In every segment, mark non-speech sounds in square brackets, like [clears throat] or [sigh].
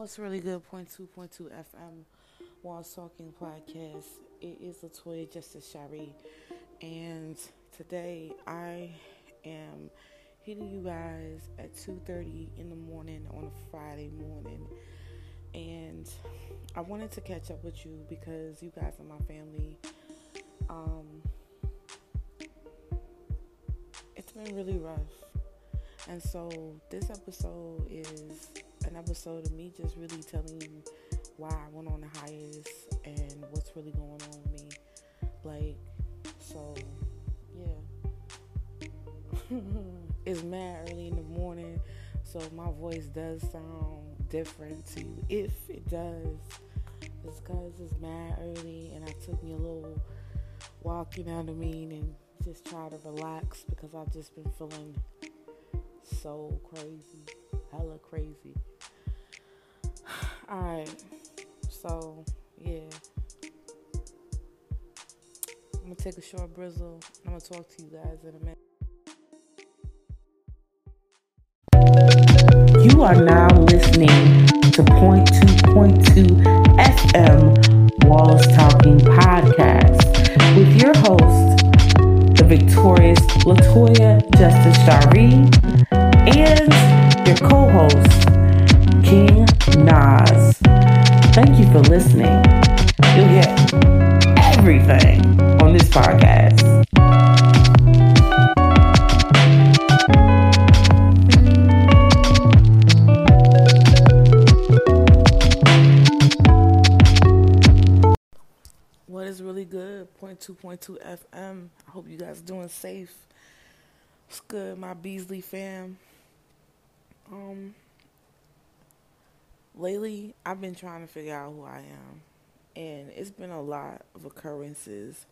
What's really good? Point two, point two FM, Walls Talking Podcast. It is Latoya Justice Shari, and today I am hitting you guys at two thirty in the morning on a Friday morning, and I wanted to catch up with you because you guys are my family. Um, it's been really rough, and so this episode is an episode of me just really telling you why I went on the hiatus and what's really going on with me. Like, so, yeah. [laughs] it's mad early in the morning, so my voice does sound different to you. If it does, it's because it's mad early and I took me a little walk, you know what I mean, and just try to relax because I've just been feeling so crazy, hella crazy. Alright, so yeah. I'm gonna take a short brizzle. I'm gonna talk to you guys in a minute. You are now listening to Point Two Point Two FM Walls Talking Podcast with your host, the victorious Latoya Justice Shari, and your co-host, King Nas. Thank you for listening. You'll get everything on this podcast. What is really good? Point two, point two FM. I hope you guys are doing safe. It's good, my Beasley fam. Um, lately I've been trying to figure out who I am. And it's been a lot of occurrences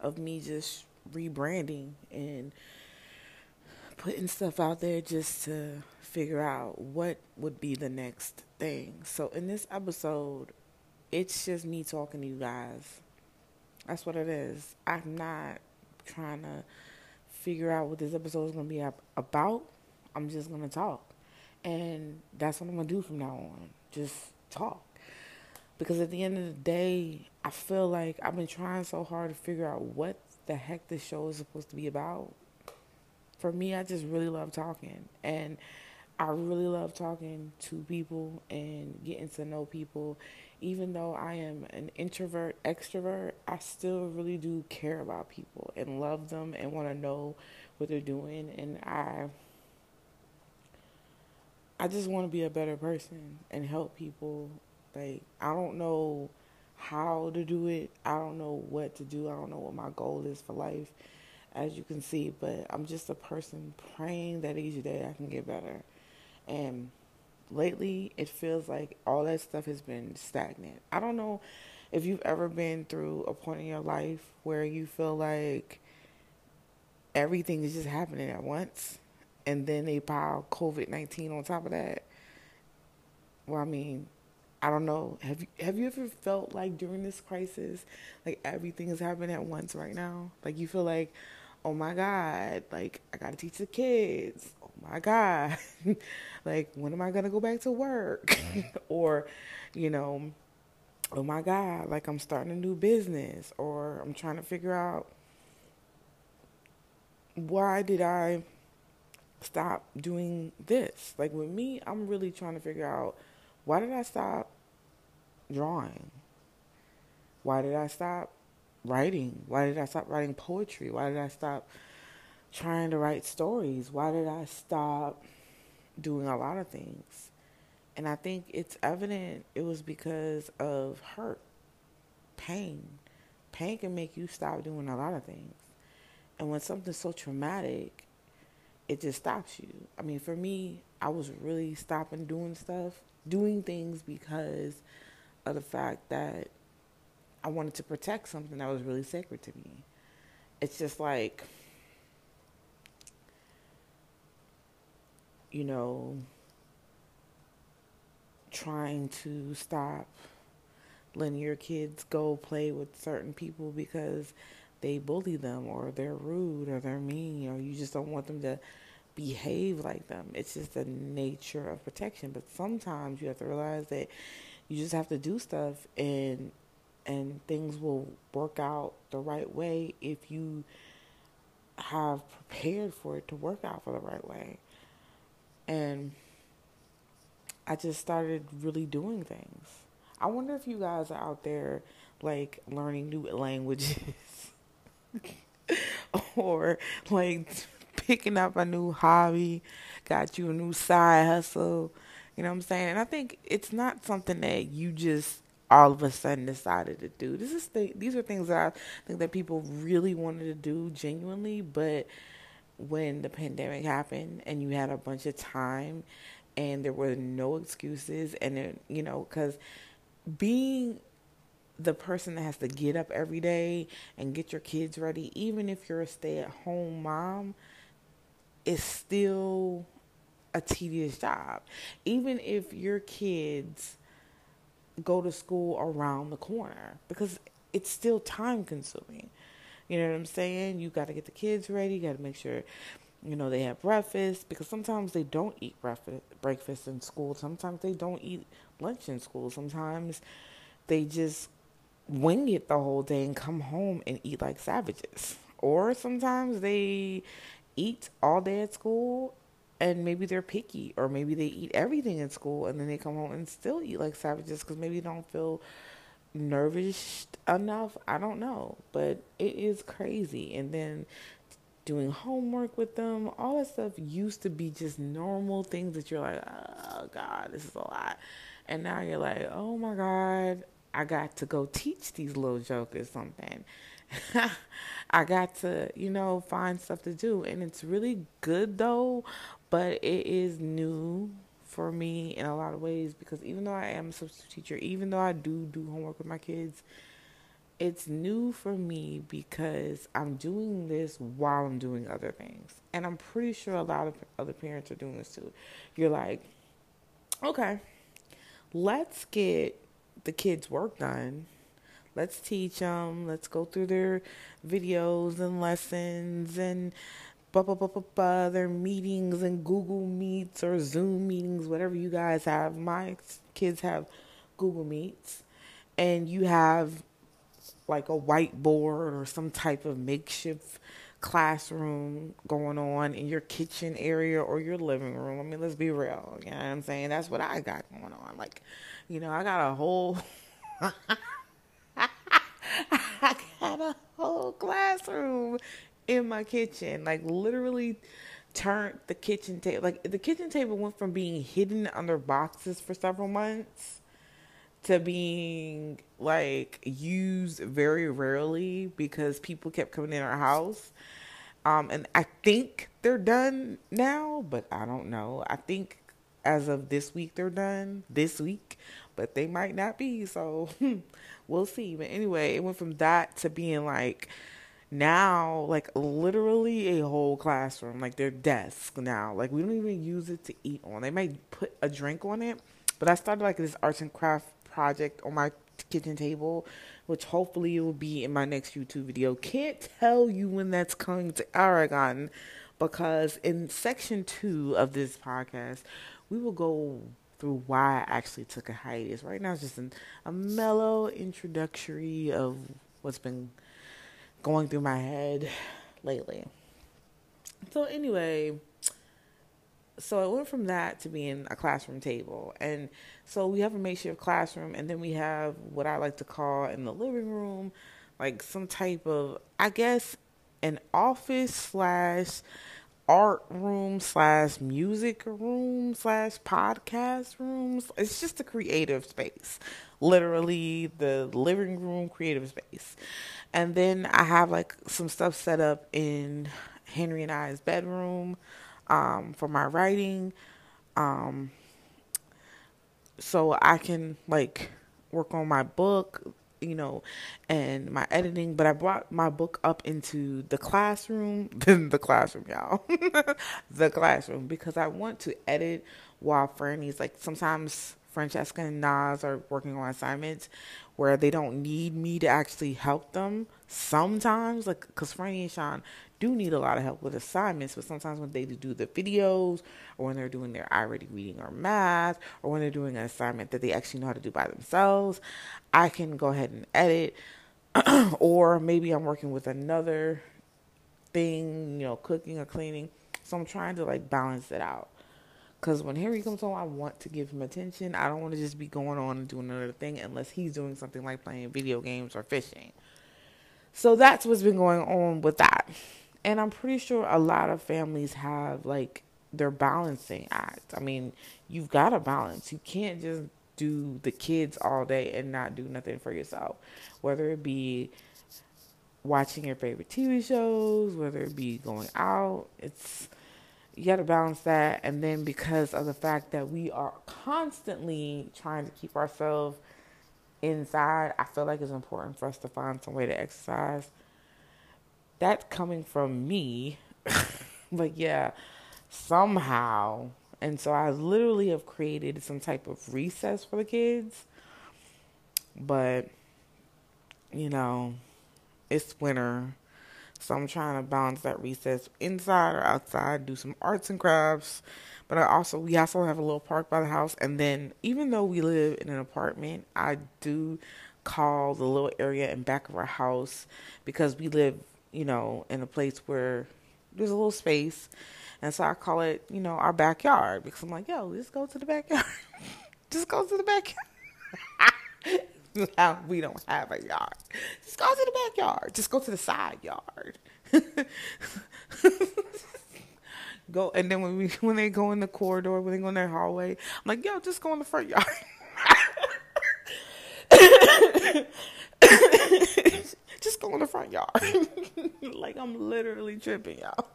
of me just rebranding and putting stuff out there just to figure out what would be the next thing. So in this episode, it's just me talking to you guys. That's what it is. I'm not trying to figure out what this episode is going to be about. I'm just going to talk. And that's what I'm going to do from now on just talk. Because at the end of the day, I feel like I've been trying so hard to figure out what the heck this show is supposed to be about. For me, I just really love talking. And I really love talking to people and getting to know people. Even though I am an introvert, extrovert, I still really do care about people and love them and want to know what they're doing. And I I just want to be a better person and help people. Like, I don't know how to do it. I don't know what to do. I don't know what my goal is for life, as you can see. But I'm just a person praying that each day I can get better. And lately, it feels like all that stuff has been stagnant. I don't know if you've ever been through a point in your life where you feel like everything is just happening at once and then they pile COVID nineteen on top of that. Well, I mean, I don't know. Have you have you ever felt like during this crisis, like everything is happening at once right now? Like you feel like, oh my God, like I gotta teach the kids. Oh my God, [laughs] like when am I gonna go back to work? [laughs] or, you know, oh my God, like I'm starting a new business, or I'm trying to figure out why did I stop doing this. Like with me, I'm really trying to figure out why did I stop drawing? Why did I stop writing? Why did I stop writing poetry? Why did I stop trying to write stories? Why did I stop doing a lot of things? And I think it's evident it was because of hurt, pain. Pain can make you stop doing a lot of things. And when something's so traumatic, it just stops you. I mean, for me, I was really stopping doing stuff, doing things because of the fact that I wanted to protect something that was really sacred to me. It's just like, you know, trying to stop letting your kids go play with certain people because they bully them or they're rude or they're mean or you just don't want them to behave like them. It's just the nature of protection. But sometimes you have to realize that you just have to do stuff and and things will work out the right way if you have prepared for it to work out for the right way. And I just started really doing things. I wonder if you guys are out there like learning new [laughs] languages [laughs] or like picking up a new hobby, got you a new side hustle. You know what I'm saying? And I think it's not something that you just all of a sudden decided to do. This is th- these are things that I think that people really wanted to do genuinely, but when the pandemic happened and you had a bunch of time and there were no excuses and it, you know cuz being the person that has to get up every day and get your kids ready even if you're a stay-at-home mom is still a tedious job even if your kids go to school around the corner because it's still time consuming. You know what I'm saying? You got to get the kids ready. You got to make sure, you know, they have breakfast because sometimes they don't eat breakfast breakfast in school. Sometimes they don't eat lunch in school. Sometimes they just wing it the whole day and come home and eat like savages. Or sometimes they eat all day at school and maybe they're picky or maybe they eat everything at school and then they come home and still eat like savages because maybe they don't feel nervous enough. I don't know but it is crazy. And then doing homework with them all that stuff used to be just normal things that you're like oh god this is a lot. And now you're like oh my god i got to go teach these little jokers something [laughs] I got to, you know, find stuff to do. And it's really good though but it is new for me in a lot of ways because even though I am a substitute teacher, even though I do do homework with my kids, it's new for me because I'm doing this while I'm doing other things. And I'm pretty sure a lot of other parents are doing this too. You're like, okay, let's get the kids' work done. Let's teach them. Let's go through their videos and lessons and blah, blah, blah, blah, blah, their meetings and Google Meets or Zoom meetings, whatever you guys have. My kids have Google Meets, and you have like a whiteboard or some type of makeshift classroom going on in your kitchen area or your living room. I mean, let's be real. You know what I'm saying? That's what I got going on. Like, you know, I got a whole [laughs] I got a whole classroom in my kitchen, like literally turned the kitchen table. Like the kitchen table went from being hidden under boxes for several months to being like used very rarely because people kept coming in our house. Um, and I think they're done now, but I don't know. I think as of this week they're done this week, but they might not be. So [laughs] we'll see. But anyway, it went from that to being like now like literally a whole classroom like their desk now like we don't even use it to eat on they might put a drink on it but i started like this arts and craft project on my kitchen table which hopefully it will be in my next youtube video can't tell you when that's coming to aragon because in section two of this podcast we will go through why i actually took a hiatus right now it's just an, a mellow introductory of what's been going through my head lately. So anyway, so I went from that to being a classroom table. And so we have a makeshift classroom and then we have what I like to call in the living room, like some type of I guess an office slash art room slash music room slash podcast rooms. It's just a creative space. Literally the living room creative space. And then I have like some stuff set up in Henry and I's bedroom um, for my writing. Um, so I can like work on my book, you know, and my editing. But I brought my book up into the classroom, [laughs] Then the classroom, y'all, [laughs] the classroom, because I want to edit while Franny's like sometimes Francesca and Nas are working on assignments where they don't need me to actually help them sometimes, like, because Franny and Sean do need a lot of help with assignments, but sometimes when they do the videos or when they're doing their iReady reading or math or when they're doing an assignment that they actually know how to do by themselves, I can go ahead and edit. [clears throat] or maybe I'm working with another thing, you know, cooking or cleaning. So I'm trying to like balance it out. Because when Harry comes home, I want to give him attention. I don't want to just be going on and doing another thing unless he's doing something like playing video games or fishing. So that's what's been going on with that. And I'm pretty sure a lot of families have like their balancing act. I mean, you've got to balance. You can't just do the kids all day and not do nothing for yourself. Whether it be watching your favorite TV shows, whether it be going out, it's you got to balance that. And then because of the fact that we are constantly trying to keep ourselves inside, I feel like it's important for us to find some way to exercise. That's coming from me. [laughs] but yeah, somehow. And so I literally have created some type of recess for the kids. But, you know, it's winter. So I'm trying to balance that recess inside or outside, do some arts and crafts. But I also we also have a little park by the house and then even though we live in an apartment, I do call the little area in back of our house because we live, you know, in a place where there's a little space. And so I call it, you know, our backyard because I'm like, yo, just go to the backyard. [laughs] just go to the backyard. [laughs] we don't have a yard. Just go to the backyard. Just go to the side yard. [laughs] go and then when we when they go in the corridor, when they go in their hallway, I'm like, yo, just go in the front yard. Just go in the front yard. [laughs] like I'm literally tripping, y'all.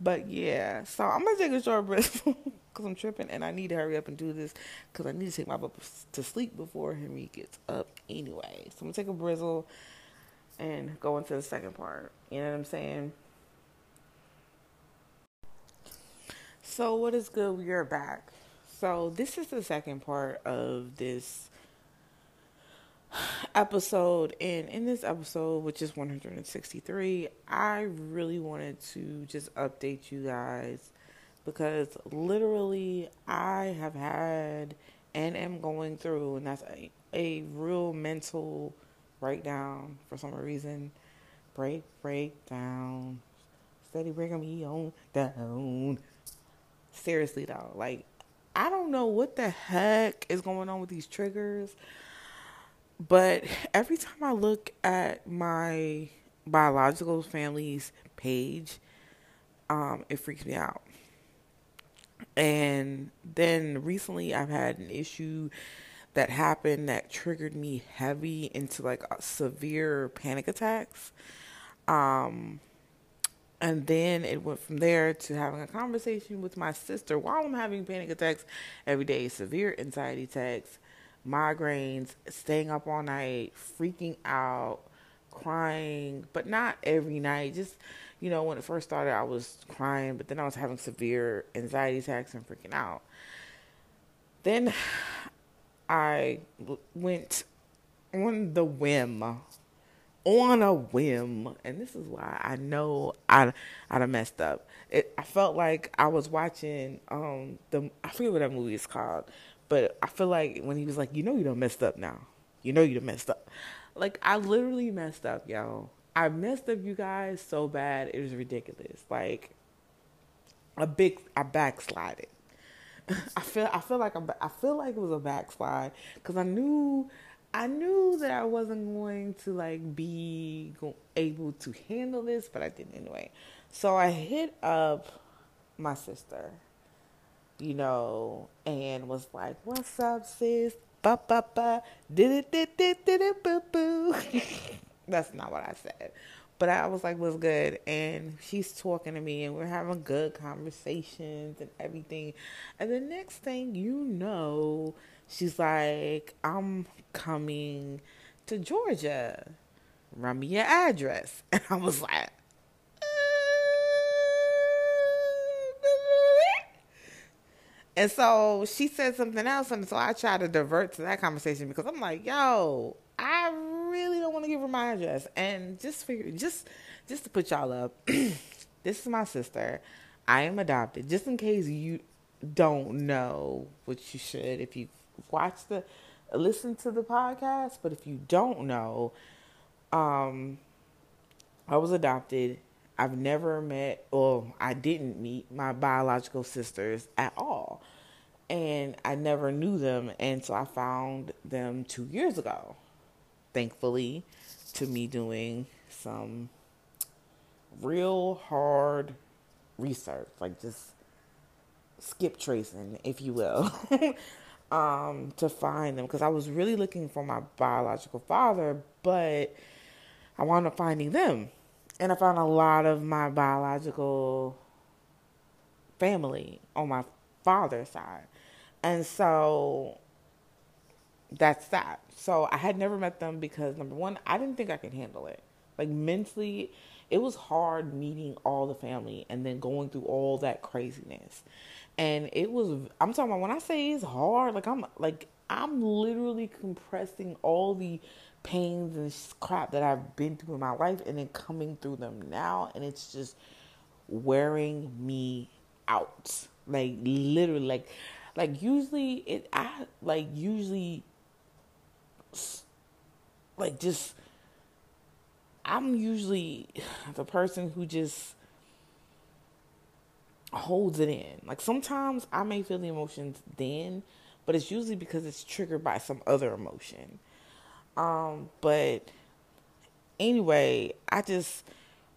But yeah, so I'm gonna take a short break [laughs] because I'm tripping and I need to hurry up and do this because I need to take my book to sleep before Henry gets up anyway. So I'm gonna take a brizzle and go into the second part. You know what I'm saying? So, what is good? We are back. So, this is the second part of this episode and in this episode which is 163 i really wanted to just update you guys because literally i have had and am going through and that's a, a real mental breakdown for some reason. Break break down. Steady bringing me on down. Seriously though like i don't know what the heck is going on with these triggers but every time I look at my biological family's page, um, it freaks me out. And then recently I've had an issue that happened that triggered me heavy into like severe panic attacks. Um, and then it went from there to having a conversation with my sister while I'm having panic attacks every day, severe anxiety attacks, migraines, staying up all night, freaking out, crying, but not every night. Just, you know, when it first started, I was crying, but then I was having severe anxiety attacks and freaking out. Then I went on the whim, on a whim, and this is why I know I I messed up. It, I felt like I was watching um the I forget what that movie is called, but I feel like when he was like, you know, you don't messed up now. You know, you done messed up. Like, I literally messed up, yo. I messed up you guys so bad. It was ridiculous. Like, a big, I backslided. [laughs] I feel, I feel like I'm, I feel like it was a backslide because I knew, I knew that I wasn't going to like be able to handle this, but I did anyway. So I hit up my sister you know, and was like, "What's up, sis?" Ba ba ba, did it, did it, did it, boo boo. [laughs] That's not what I said, but I was like, "What's good?" And she's talking to me, and we're having good conversations and everything. And the next thing you know, she's like, "I'm coming to Georgia. Run me your address." [laughs] And I was like. And so she said something else, and so I tried to divert to that conversation because I'm like, yo, I really don't want to give her my address. And just for just just to put y'all up, [clears throat] this is my sister. I am adopted. Just in case you don't know, which you should if you watch the listen to the podcast, but if you don't know, um I was adopted. I've never met or I didn't meet my biological sisters at all. And I never knew them and so I found them 2 years ago. Thankfully to me doing some real hard research, like just skip tracing, if you will, [laughs] um, to find them because I was really looking for my biological father, but I wound up finding them. And I found a lot of my biological family on my father's side. And so that's that. So I had never met them because number one, I didn't think I could handle it. Like mentally, it was hard meeting all the family and then going through all that craziness. And it was I'm talking about when I say it's hard, like I'm like I'm literally compressing all the pains and crap that I've been through in my life and then coming through them now and it's just wearing me out. Like literally like like usually it I like usually like just I'm usually [sighs] the person who just holds it in. Like sometimes I may feel the emotions then, but it's usually because it's triggered by some other emotion. Um, but anyway, I just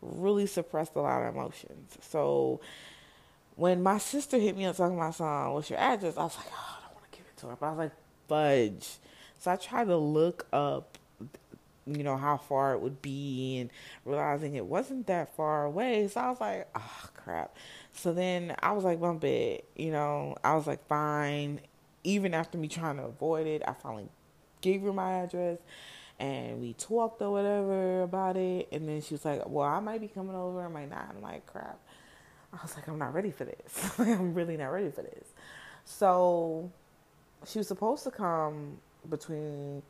really suppressed a lot of emotions. So when my sister hit me up talking about son, what's your address? I was like, oh, I don't want to give it to her. But I was like, fudge. So I tried to look up you know, how far it would be and realizing it wasn't that far away. So I was like, oh, crap. So then I was like, bump it, you know, I was like, fine. Even after me trying to avoid it, I finally gave her my address and we talked or whatever about it. And then she was like, well, I might be coming over, I might not. I'm like, crap. I was like, I'm not ready for this. [laughs] I'm really not ready for this. So she was supposed to come between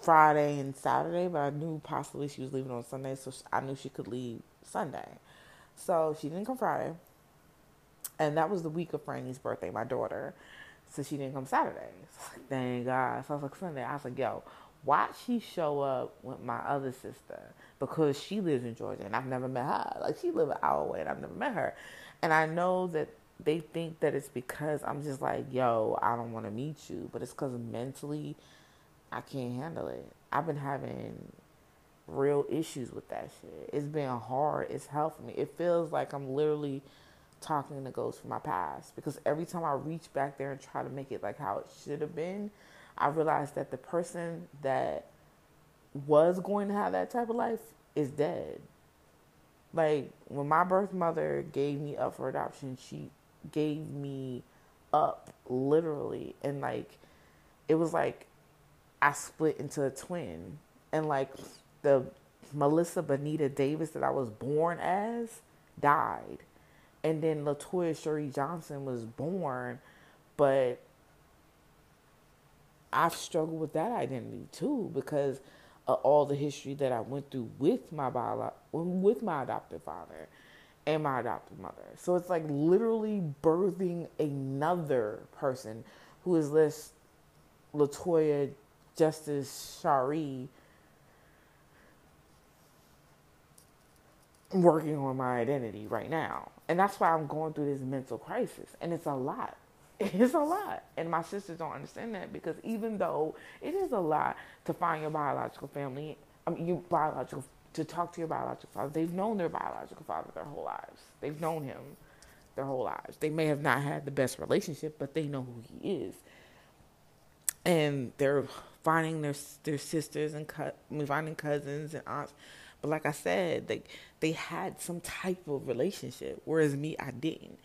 Friday and Saturday, but I knew possibly she was leaving on Sunday, so I knew she could leave Sunday. So she didn't come Friday. And that was the week of Franny's birthday, my daughter. So she didn't come Saturday. So like, thank God. So I was like, Sunday. I was like, yo, watch she show up with my other sister because she lives in Georgia and I've never met her. Like she lives an hour away and I've never met her. And I know that they think that it's because I'm just like, yo, I don't want to meet you. But it's because mentally I can't handle it. I've been having real issues with that shit. It's been hard. It's for me. It feels like I'm literally talking to ghosts from my past because every time I reach back there and try to make it like how it should have been, I realize that the person that was going to have that type of life is dead. Like when my birth mother gave me up for adoption, she gave me up literally and like it was like I split into a twin. And like the Melissa Bonita Davis that I was born as died. And then Latoya Cherie Johnson was born, but I've struggled with that identity too because of all the history that I went through with my bio- with my adopted father and my adopted mother. So it's like literally birthing another person who is this Latoya Justice Shari working on my identity right now. And that's why I'm going through this mental crisis. And it's a lot. [laughs] It's a lot. And my sisters don't understand that because even though it is a lot to find your biological family, um, I mean, your biological, to talk to your biological father, they've known their biological father their whole lives. They've known him their whole lives. They may have not had the best relationship, but they know who he is. And they're finding their their sisters and cut finding cousins and aunts. But like I said, they they had some type of relationship, whereas me, I didn't.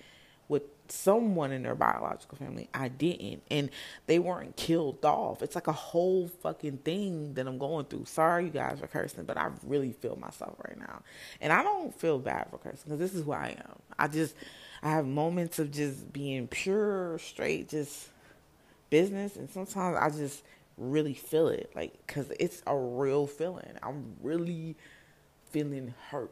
With someone in their biological family, I didn't, and they weren't killed off. It's like a whole fucking thing that I'm going through. Sorry, you guys for cursing, but I really feel myself right now, and I don't feel bad for cursing because this is who I am. I just I have moments of just being pure, straight, just business, and sometimes I just really feel it, like, cause it's a real feeling. I'm really feeling hurt,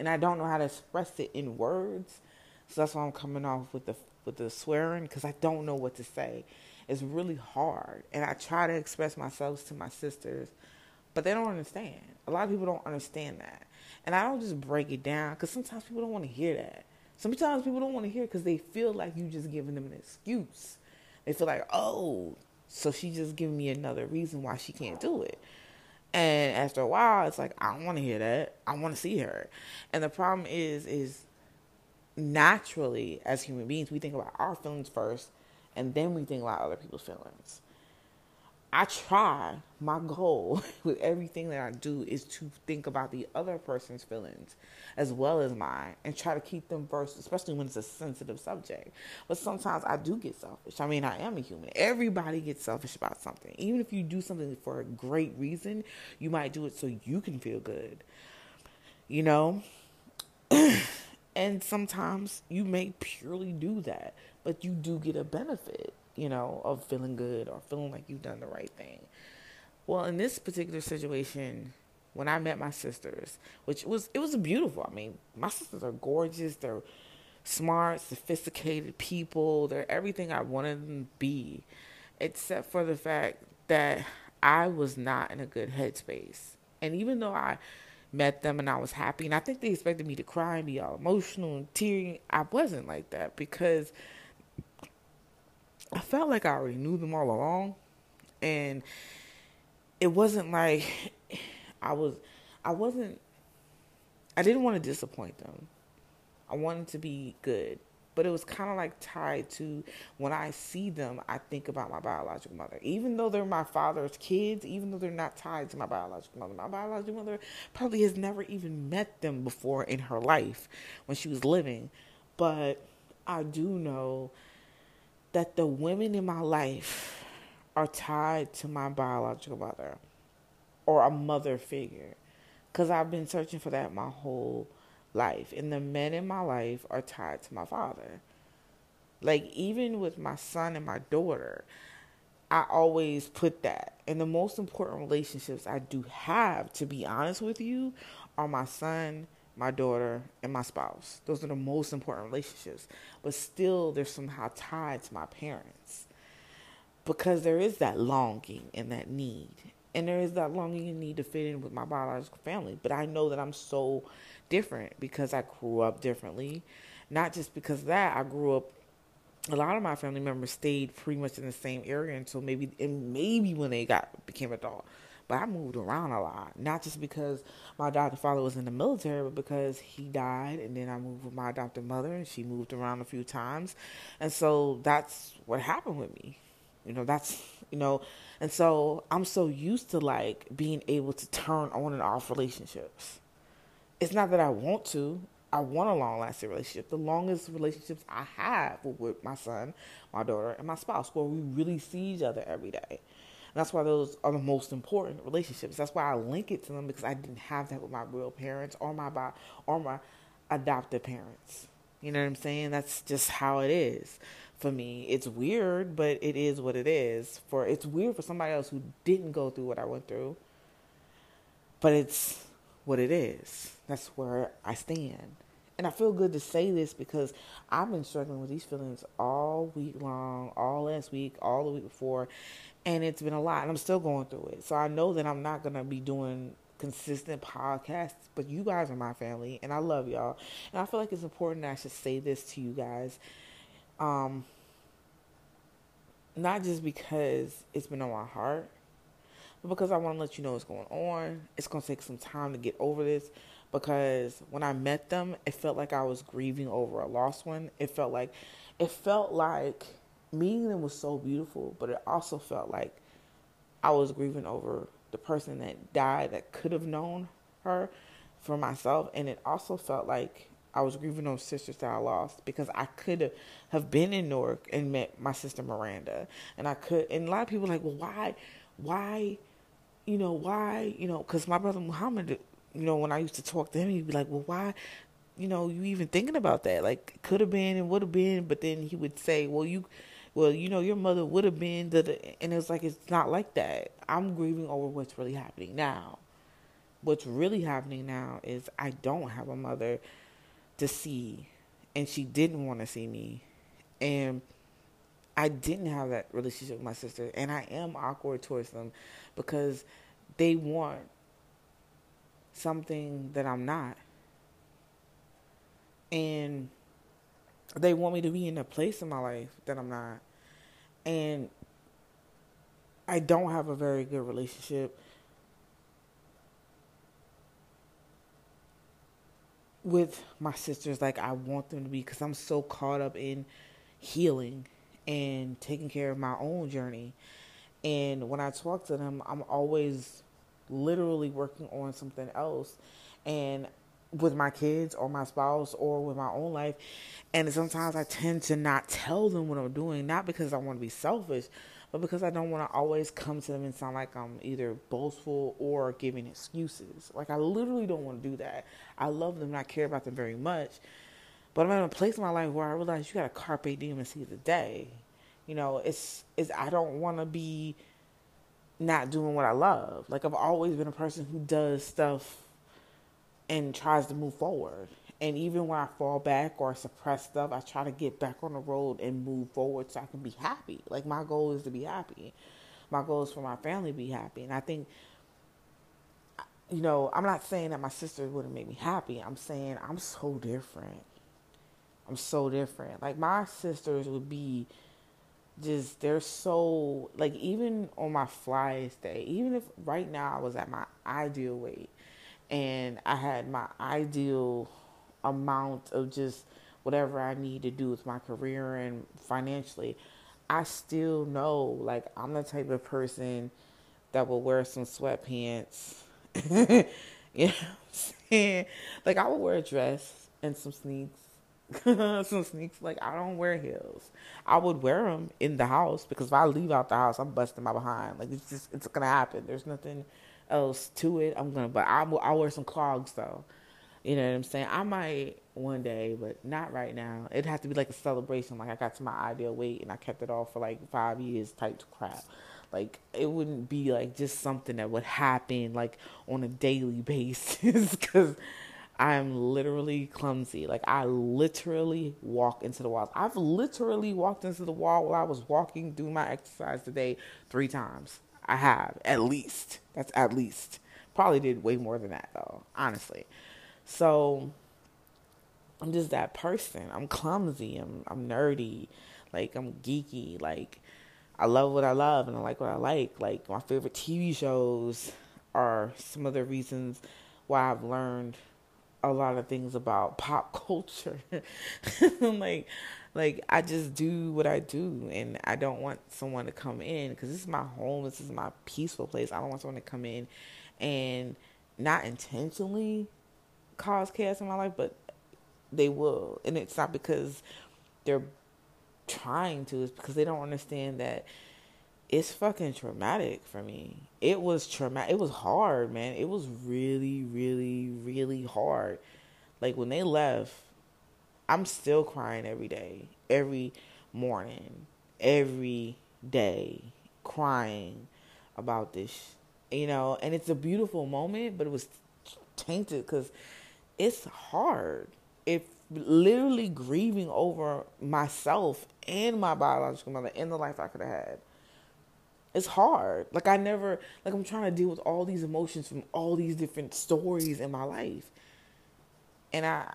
and I don't know how to express it in words, so that's why I'm coming off with the with the swearing, cause I don't know what to say. It's really hard, and I try to express myself to my sisters, but they don't understand. A lot of people don't understand that, and I don't just break it down, cause sometimes people don't want to hear that. Sometimes people don't want to hear because they feel like you just giving them an excuse. They feel like, oh, so she just giving me another reason why she can't do it. And after a while, it's like I don't want to hear that. I want to see her. And the problem is, is naturally as human beings, we think about our feelings first, and then we think about other people's feelings. I try, my goal [laughs] with everything that I do is to think about the other person's feelings as well as mine and try to keep them first, especially when it's a sensitive subject. But sometimes I do get selfish. I mean, I am a human. Everybody gets selfish about something. Even if you do something for a great reason, you might do it so you can feel good. You know? [clears throat] and sometimes you may purely do that, but you do get a benefit you know, of feeling good or feeling like you've done the right thing. Well, in this particular situation, when I met my sisters, which was it was beautiful. I mean, my sisters are gorgeous. They're smart, sophisticated people. They're everything I wanted them to be, except for the fact that I was not in a good headspace. And even though I met them and I was happy, and I think they expected me to cry and be all emotional and teary, I wasn't like that because I felt like I already knew them all along, and it wasn't like I was. I wasn't. I didn't want to disappoint them. I wanted to be good, but it was kind of like tied to when I see them, I think about my biological mother. Even though they're my father's kids, even though they're not tied to my biological mother, my biological mother probably has never even met them before in her life when she was living. But I do know that the women in my life are tied to my biological mother or a mother figure because I've been searching for that my whole life. And the men in my life are tied to my father. Like, even with my son and my daughter, I always put that. And the most important relationships I do have, to be honest with you, are my son my daughter, and my spouse. Those are the most important relationships. But still, they're somehow tied to my parents because there is that longing and that need. And there is that longing and need to fit in with my biological family. But I know that I'm so different because I grew up differently. Not just because that, I grew up a lot of my family members stayed pretty much in the same area until maybe and maybe when they got became adult. But I moved around a lot, not just because my adopted father was in the military, but because he died, and then I moved with my adopted mother, and she moved around a few times, and so that's what happened with me. You know, that's you know, and so I'm so used to like being able to turn on and off relationships. It's not that I want to. I want a long lasting relationship. The longest relationships I have were with my son, my daughter, and my spouse, where we really see each other every day. That's why those are the most important relationships. That's why I link it to them because I didn't have that with my real parents or my bi- or my adopted parents. You know what I'm saying? That's just how it is for me. It's weird, but it is what it is. For it's weird for somebody else who didn't go through what I went through. But it's what it is. That's where I stand. And I feel good to say this because I've been struggling with these feelings all week long, all last week, all the week before and it's been a lot and i'm still going through it. So i know that i'm not going to be doing consistent podcasts but you guys are my family and i love y'all. And i feel like it's important that i should say this to you guys um not just because it's been on my heart but because i want to let you know what's going on. It's going to take some time to get over this because when i met them it felt like i was grieving over a lost one it felt like it felt like meeting them was so beautiful, but it also felt like I was grieving over the person that died that could have known her for myself. And it also felt like I was grieving those sisters that I lost because I could have been in Newark and met my sister Miranda. And I could, and a lot of people like, well, why, why, you know, why, you know, because my brother Muhammad, you know, when I used to talk to him, he'd be like, well, why you know, you even thinking about that? Like, could have been and would have been, but then he would say, well, you, well, you know, your mother would have been, and it's like, it's not like that. I'm grieving over what's really happening now. What's really happening now is I don't have a mother to see, and she didn't want to see me. And I didn't have that relationship with my sister, and I am awkward towards them because they want something that I'm not. And they want me to be in a place in my life that I'm not. And I don't have a very good relationship with my sisters like I want them to be because I'm so caught up in healing and taking care of my own journey. And when I talk to them, I'm always literally working on something else. And with my kids or my spouse or with my own life. And sometimes I tend to not tell them what I'm doing, not because I want to be selfish, but because I don't want to always come to them and sound like I'm either boastful or giving excuses. Like I literally don't want to do that. I love them and I care about them very much. But I'm in a place in my life where I realize you got to carpe diem and seize the day. You know, it's it's I don't want to be not doing what I love. Like I've always been a person who does stuff and tries to move forward. And even when I fall back or suppress stuff, I try to get back on the road and move forward so I can be happy. Like my goal is to be happy. My goal is for my family to be happy. And I think you know, I'm not saying that my sister wouldn't make me happy. I'm saying I'm so different. I'm so different. Like my sisters would be just they're so like even on my flyest day, even if right now I was at my ideal weight and I had my ideal amount of just whatever I need to do with my career and financially, I still know like I'm the type of person that will wear some sweatpants. [laughs] you know what I'm saying? Like I will wear a dress and some sneaks [laughs] some sneaks. Like I don't wear heels. I would wear them in the house because if I leave out the house, I'm busting my behind. Like it's just it's gonna happen. There's nothing else to it. I'm gonna, but I will. I'll wear some clogs though. You know what I'm saying? I might one day, but not right now. It'd have to be like a celebration. Like I got to my ideal weight and I kept it off for like five years type crap. Like it wouldn't be like just something that would happen like on a daily [laughs] basis because I'm literally clumsy. Like I literally walk into the walls. I've literally walked into the wall while I was walking through my exercise today three times. I have at least. That's at least. Probably did way more than that though, honestly. So I'm just that person. I'm clumsy. I'm I'm nerdy. Like I'm geeky. Like I love what I love and I like what I like. Like my favorite TV shows are some of the reasons why I've learned a lot of things about pop [laughs] culture. like like I just do what I do and I don't want someone to come in cuz this is my home, this is my peaceful place. I don't want someone to come in and not intentionally cause chaos in my life, but they will. And it's not because they're trying to, it's because they don't understand that it's fucking traumatic for me. It was traumatic. It was hard, man. It was really, really, really hard. Like when they left, I'm still crying every day, every morning, every day, crying about this, you know. And it's a beautiful moment, but it was tainted because it's hard. It literally grieving over myself and my biological mother and the life I could have had it's hard. Like I never like I'm trying to deal with all these emotions from all these different stories in my life. And I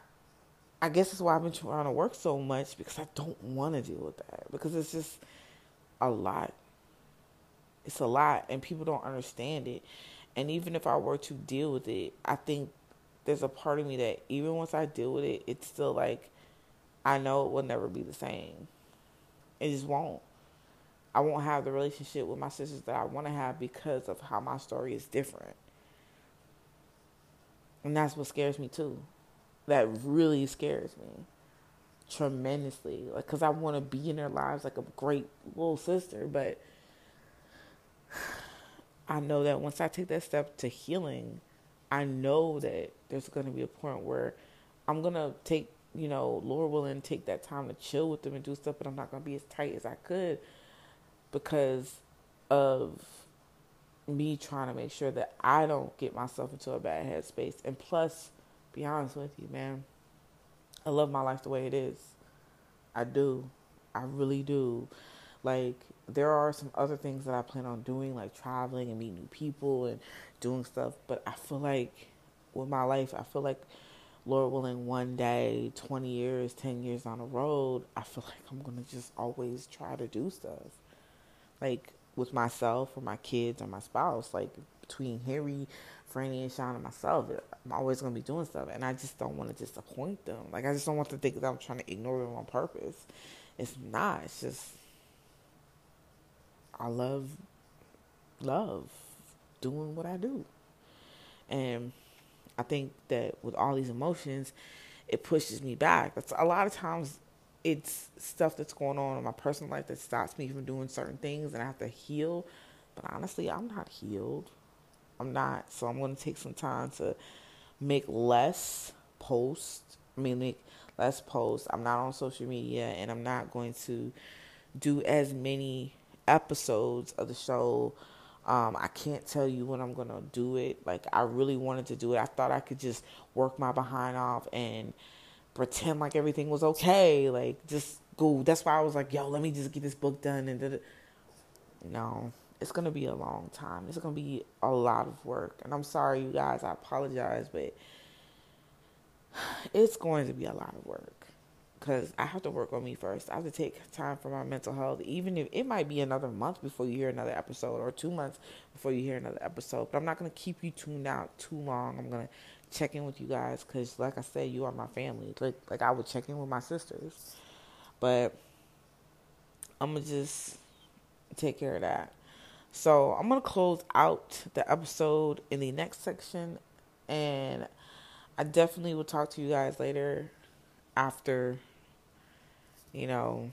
I guess that's why I've been trying to work so much because I don't want to deal with that because it's just a lot. It's a lot and people don't understand it. And even if I were to deal with it, I think there's a part of me that even once I deal with it, it's still like I know it will never be the same. It just won't. I won't have the relationship with my sisters that I want to have because of how my story is different. And that's what scares me too. That really scares me tremendously. Like, cause I want to be in their lives like a great little sister, but [sighs] I know that once I take that step to healing, I know that there's going to be a point where I'm gonna take, you know, Lord willing, take that time to chill with them and do stuff, but I'm not gonna be as tight as I could because of me trying to make sure that I don't get myself into a bad headspace. And plus, be honest with you, man, I love my life the way it is. I do. I really do. Like, there are some other things that I plan on doing, like traveling and meeting new people and doing stuff. But I feel like with my life, I feel like, Lord willing, one day, 20 years, 10 years down the road, I feel like I'm going to just always try to do stuff. Like, with myself or my kids or my spouse. Like between Harry, Franny, and Sean and myself, I'm always gonna be doing stuff, and I just don't want to disappoint them. Like I just don't want to think that I'm trying to ignore them on purpose. It's not. It's just I love love doing what I do, and I think that with all these emotions, it pushes me back. That's a lot of times it's stuff that's going on in my personal life that stops me from doing certain things and I have to heal. But honestly, I'm not healed. I'm not. So I'm going to take some time to make less posts. I mean, make less posts. I'm not on social media and I'm not going to do as many episodes of the show. Um, I can't tell you when I'm going to do it. Like, I really wanted to do it. I thought I could just work my behind off and pretend like everything was okay. Like just go. That's why I was like, yo, let me just get this book done and did No, it's gonna be a long time. It's gonna be a lot of work. And I'm sorry, you guys. I apologize, but [sighs] it's going to be a lot of work because I have to work on me first. I have to take time for my mental health, even if it might be another month before you hear another episode or two months before you hear another episode. But I'm not going to keep you tuned out too long. I'm going to check in with you guys because, like I said, you are my family. Like, like I would check in with my sisters. But I'm to just take care of that. So I'm to close out the episode in the next section. And I definitely will talk to you guys later after, you know,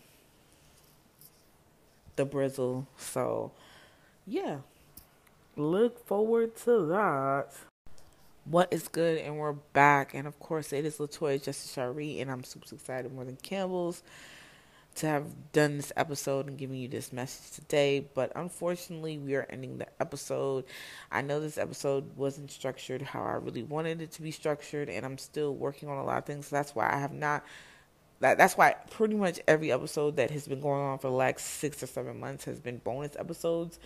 the brizzle. So, yeah. Look forward to that. What is good? And we're back. And of course, it is Latoya Justice Shari, and I'm super excited more than Campbell's to have done this episode and giving you this message today. But unfortunately, we are ending the episode. I know this episode wasn't structured how I really wanted it to be structured, and I'm still working on a lot of things. So that's why I have not. That, that's why pretty much every episode that has been going on for the last six or seven months has been bonus episodes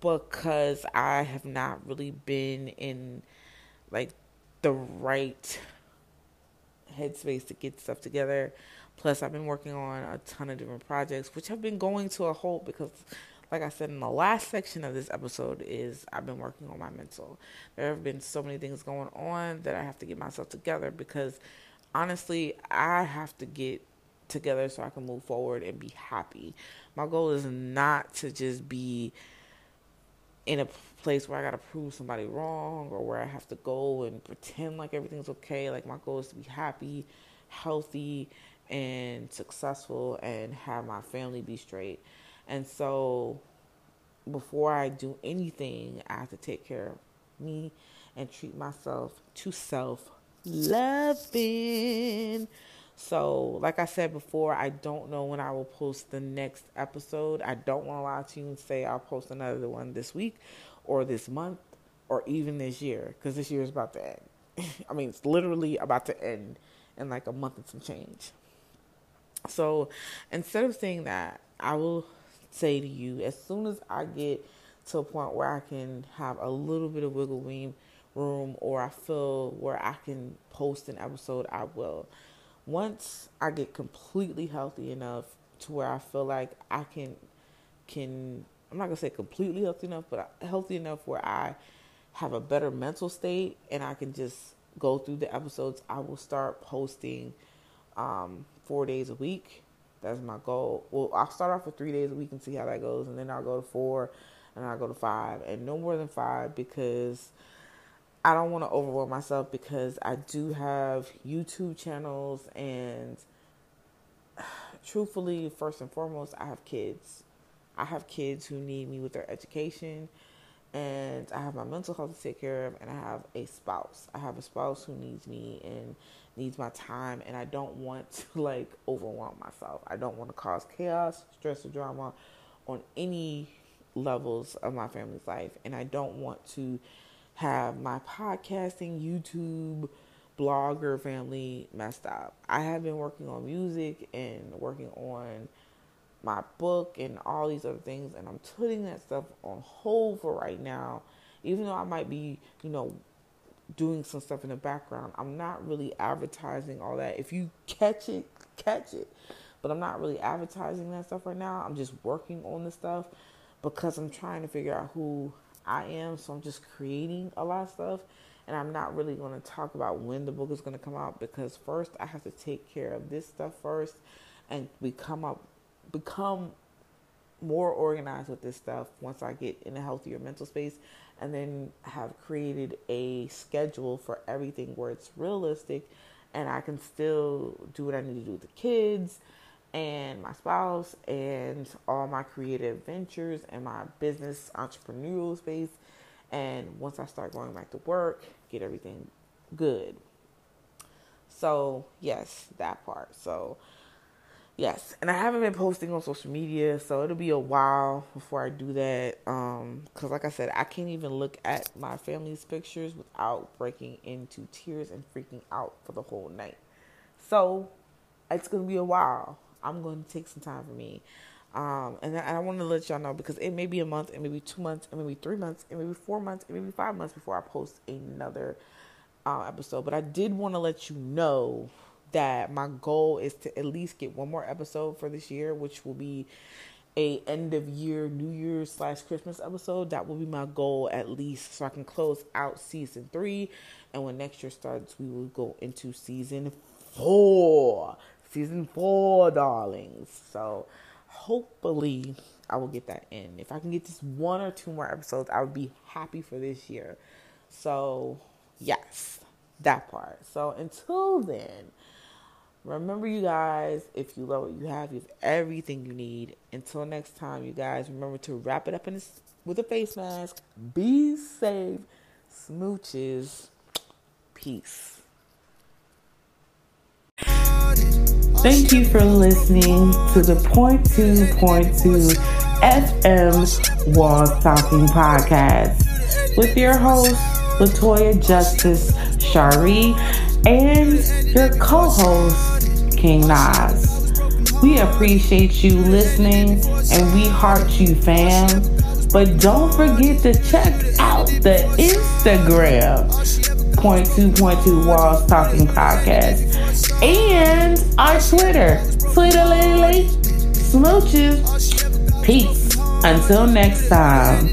because I have not really been in like the right headspace to get stuff together. Plus, I've been working on a ton of different projects, which have been going to a halt because, like I said in the last section of this episode, is I've been working on my mental. There have been so many things going on that I have to get myself together because, honestly, I have to get together so I can move forward and be happy. My goal is not to just be in a place where I gotta prove somebody wrong or where I have to go and pretend like everything's okay. Like my goal is to be happy, healthy, and successful and have my family be straight. And so before I do anything, I have to take care of me and treat myself to self loving. So, like I said before, I don't know when I will post the next episode. I don't want to lie to you and say I'll post another one this week or this month or even this year because this year is about to end. [laughs] I mean, it's literally about to end in like a month and some change. So, instead of saying that, I will say to you as soon as I get to a point where I can have a little bit of wiggle room or I feel where I can post an episode, I will once I get completely healthy enough to where I feel like I can can I'm not gonna say completely healthy enough, but healthy enough where I have a better mental state and I can just go through the episodes. I will start posting um, four days a week. That's my goal. Well, I'll start off with three days a week and see how that goes, and then I'll go to four, and I'll go to five, and no more than five because I don't want to overwhelm myself because I do have YouTube channels and [sighs] truthfully, first and foremost, I have kids. I have kids who need me with their education and I have my mental health to take care of and I have a spouse. I have a spouse who needs me and needs my time and I don't want [laughs] to like overwhelm myself. I don't want to cause chaos, stress, or drama on any levels of my family's life. And I don't want to have my podcasting, YouTube, blogger family messed up. I have been working on music and working on my book and all these other things, and I'm putting that stuff on hold for right now. Even though I might be, you know, doing some stuff in the background, I'm not really advertising all that. If you catch it, catch it. But I'm not really advertising that stuff right now. I'm just working on the stuff because I'm trying to figure out who I am. So I'm just creating a lot of stuff. And I'm not really going to talk about when the book is going to come out because first I have to take care of this stuff first and we come up become more organized with this stuff once I get in a healthier mental space and then have created a schedule for everything where it's realistic and I can still do what I need to do with the kids and my spouse and all my creative ventures and my business entrepreneurial space. And once I start going back to work, get everything good. So, yes, that part. So, yes, and I haven't been posting on social media, so it'll be a while before I do that. Um, cause like I said, I can't even look at my family's pictures without breaking into tears and freaking out for the whole night. So, it's gonna be a while. I'm to take some time for me. Um, and I, I want to let y'all know because it may be a month, it may be two months, it may be three months, it may be four months, it may be five months before I post another uh, episode. But I did want to let you know that my goal is to at least get one more episode for this year, which will be a end of year New Year's slash Christmas episode. That will be my goal at least, so I can close out season three. And when next year starts, we will go into season four season four, darlings. So hopefully I will get that in. If I can get just one or two more episodes, I would be happy for this year. So yes, that part. So until then, remember you guys, if you love what you have, you have everything you need. Until next time, you guys, remember to wrap it up in with a face mask. Be safe. Smooches. Peace. Thank you for listening to the Point Two Point Two FM Walls Talking Podcast with your host Latoya Justice Shari and your co-host King Nas. We appreciate you listening and we heart you, fam. But don't forget to check out the Instagram Point Two Point Two Walls Talking Podcast and our Twitter, Twitter Lily Smooches. Peace. Until next time.